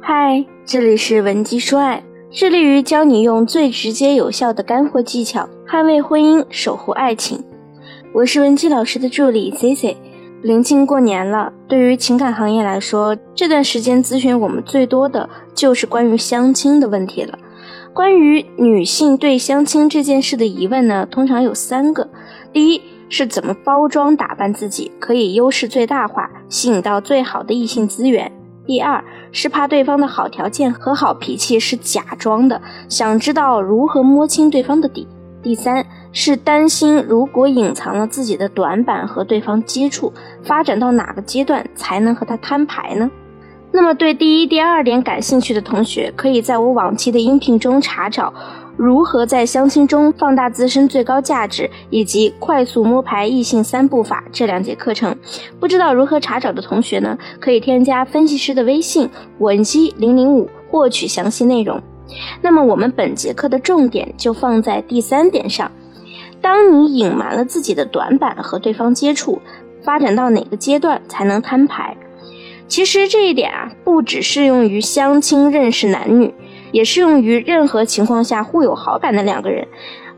嗨，这里是文姬说爱，致力于教你用最直接有效的干货技巧捍卫婚姻，守护爱情。我是文姬老师的助理 C C。临近过年了，对于情感行业来说，这段时间咨询我们最多的就是关于相亲的问题了。关于女性对相亲这件事的疑问呢，通常有三个：第一是怎么包装打扮自己，可以优势最大化，吸引到最好的异性资源；第二是怕对方的好条件和好脾气是假装的，想知道如何摸清对方的底；第三。是担心，如果隐藏了自己的短板和对方接触，发展到哪个阶段才能和他摊牌呢？那么，对第一、第二点感兴趣的同学，可以在我往期的音频中查找如何在相亲中放大自身最高价值，以及快速摸排异性三步法这两节课程。不知道如何查找的同学呢，可以添加分析师的微信文姬零零五获取详细内容。那么，我们本节课的重点就放在第三点上。当你隐瞒了自己的短板和对方接触，发展到哪个阶段才能摊牌？其实这一点啊，不只适用于相亲认识男女，也适用于任何情况下互有好感的两个人。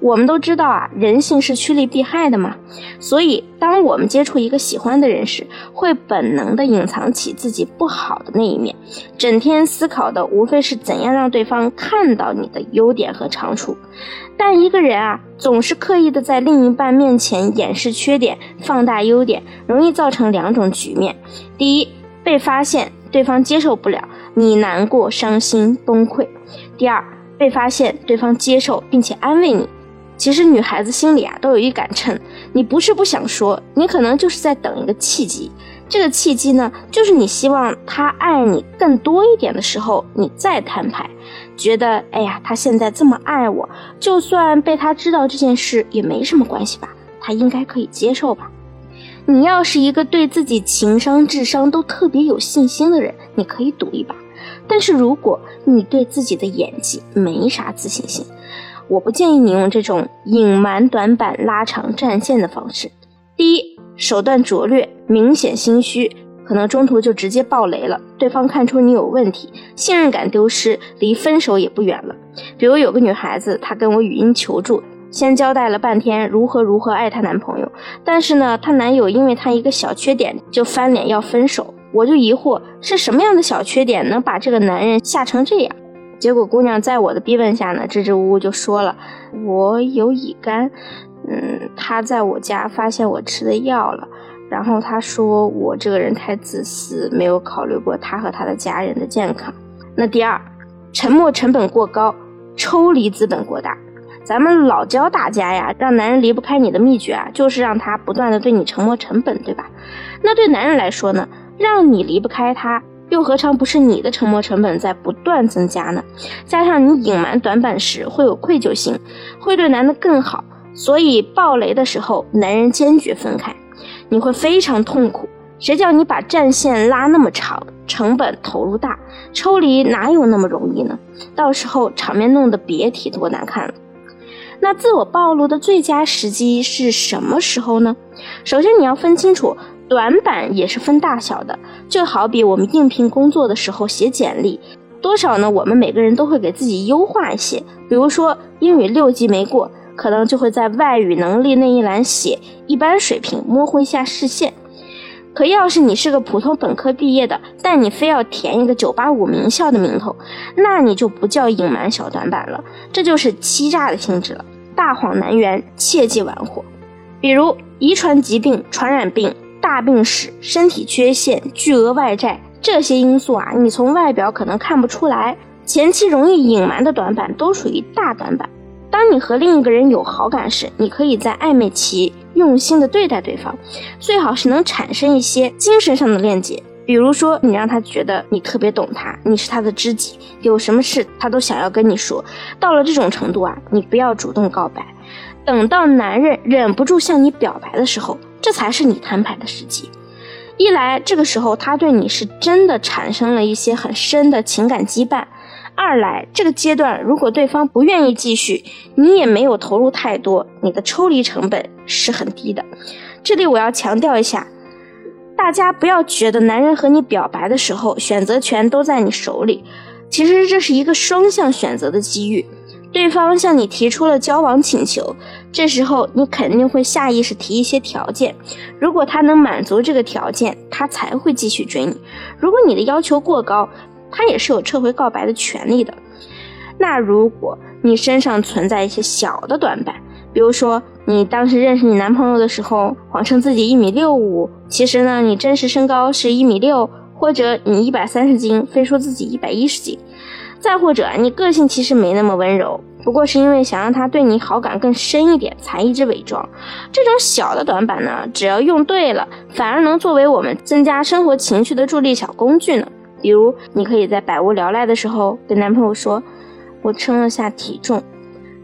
我们都知道啊，人性是趋利避害的嘛，所以当我们接触一个喜欢的人时，会本能的隐藏起自己不好的那一面，整天思考的无非是怎样让对方看到你的优点和长处。但一个人啊，总是刻意的在另一半面前掩饰缺点、放大优点，容易造成两种局面：第一，被发现，对方接受不了，你难过、伤心、崩溃；第二，被发现，对方接受并且安慰你。其实女孩子心里啊都有一杆秤，你不是不想说，你可能就是在等一个契机。这个契机呢，就是你希望他爱你更多一点的时候，你再摊牌。觉得哎呀，他现在这么爱我，就算被他知道这件事也没什么关系吧，他应该可以接受吧。你要是一个对自己情商、智商都特别有信心的人，你可以赌一把。但是如果你对自己的演技没啥自信心，我不建议你用这种隐瞒短板、拉长战线的方式。第一，手段拙劣，明显心虚，可能中途就直接爆雷了，对方看出你有问题，信任感丢失，离分手也不远了。比如有个女孩子，她跟我语音求助，先交代了半天如何如何爱她男朋友，但是呢，她男友因为她一个小缺点就翻脸要分手，我就疑惑是什么样的小缺点能把这个男人吓成这样。结果姑娘在我的逼问下呢，支支吾吾就说了：“我有乙肝，嗯，他在我家发现我吃的药了，然后他说我这个人太自私，没有考虑过他和他的家人的健康。那第二，沉默成本过高，抽离资本过大。咱们老教大家呀，让男人离不开你的秘诀啊，就是让他不断的对你沉没成本，对吧？那对男人来说呢，让你离不开他。”又何尝不是你的沉没成本在不断增加呢？加上你隐瞒短板时会有愧疚心，会对男的更好，所以爆雷的时候，男人坚决分开，你会非常痛苦。谁叫你把战线拉那么长，成本投入大，抽离哪有那么容易呢？到时候场面弄得别提多难看了。那自我暴露的最佳时机是什么时候呢？首先你要分清楚。短板也是分大小的，就好比我们应聘工作的时候写简历，多少呢？我们每个人都会给自己优化一些。比如说英语六级没过，可能就会在外语能力那一栏写一般水平，模糊一下视线。可要是你是个普通本科毕业的，但你非要填一个九八五名校的名头，那你就不叫隐瞒小短板了，这就是欺诈的性质了。大谎难圆，切忌玩火。比如遗传疾病、传染病。大病史、身体缺陷、巨额外债这些因素啊，你从外表可能看不出来。前期容易隐瞒的短板都属于大短板。当你和另一个人有好感时，你可以在暧昧期用心的对待对方，最好是能产生一些精神上的链接。比如说，你让他觉得你特别懂他，你是他的知己，有什么事他都想要跟你说。到了这种程度啊，你不要主动告白，等到男人忍不住向你表白的时候。这才是你摊牌的时机。一来，这个时候他对你是真的产生了一些很深的情感羁绊；二来，这个阶段如果对方不愿意继续，你也没有投入太多，你的抽离成本是很低的。这里我要强调一下，大家不要觉得男人和你表白的时候，选择权都在你手里，其实这是一个双向选择的机遇。对方向你提出了交往请求，这时候你肯定会下意识提一些条件。如果他能满足这个条件，他才会继续追你。如果你的要求过高，他也是有撤回告白的权利的。那如果你身上存在一些小的短板，比如说你当时认识你男朋友的时候，谎称自己一米六五，其实呢你真实身高是一米六，或者你一百三十斤，非说自己一百一十斤。再或者，你个性其实没那么温柔，不过是因为想让他对你好感更深一点，才一直伪装。这种小的短板呢，只要用对了，反而能作为我们增加生活情趣的助力小工具呢。比如，你可以在百无聊赖的时候跟男朋友说：“我称了下体重”，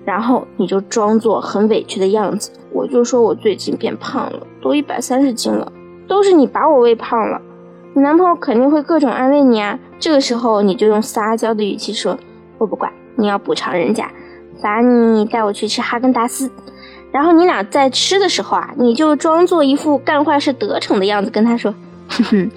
然后你就装作很委屈的样子，我就说我最近变胖了，都一百三十斤了，都是你把我喂胖了。你男朋友肯定会各种安慰你啊，这个时候你就用撒娇的语气说：“我不管，你要补偿人家，罚你带我去吃哈根达斯。”然后你俩在吃的时候啊，你就装作一副干坏事得逞的样子，跟他说：“ 哼哼，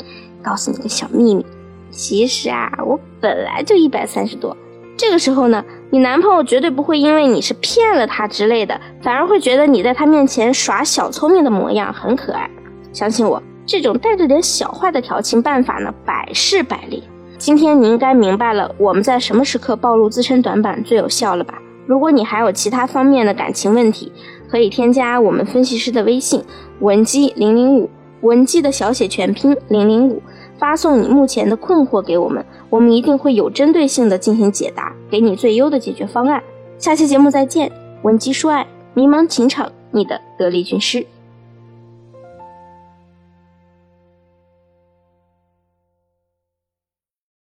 告诉你个小秘密，其实啊，我本来就一百三十多。”这个时候呢，你男朋友绝对不会因为你是骗了他之类的，反而会觉得你在他面前耍小聪明的模样很可爱。相信我。这种带着点小坏的调情办法呢，百试百灵。今天你应该明白了我们在什么时刻暴露自身短板最有效了吧？如果你还有其他方面的感情问题，可以添加我们分析师的微信文姬零零五，文姬的小写全拼零零五，发送你目前的困惑给我们，我们一定会有针对性的进行解答，给你最优的解决方案。下期节目再见，文姬说爱，迷茫情场，你的得力军师。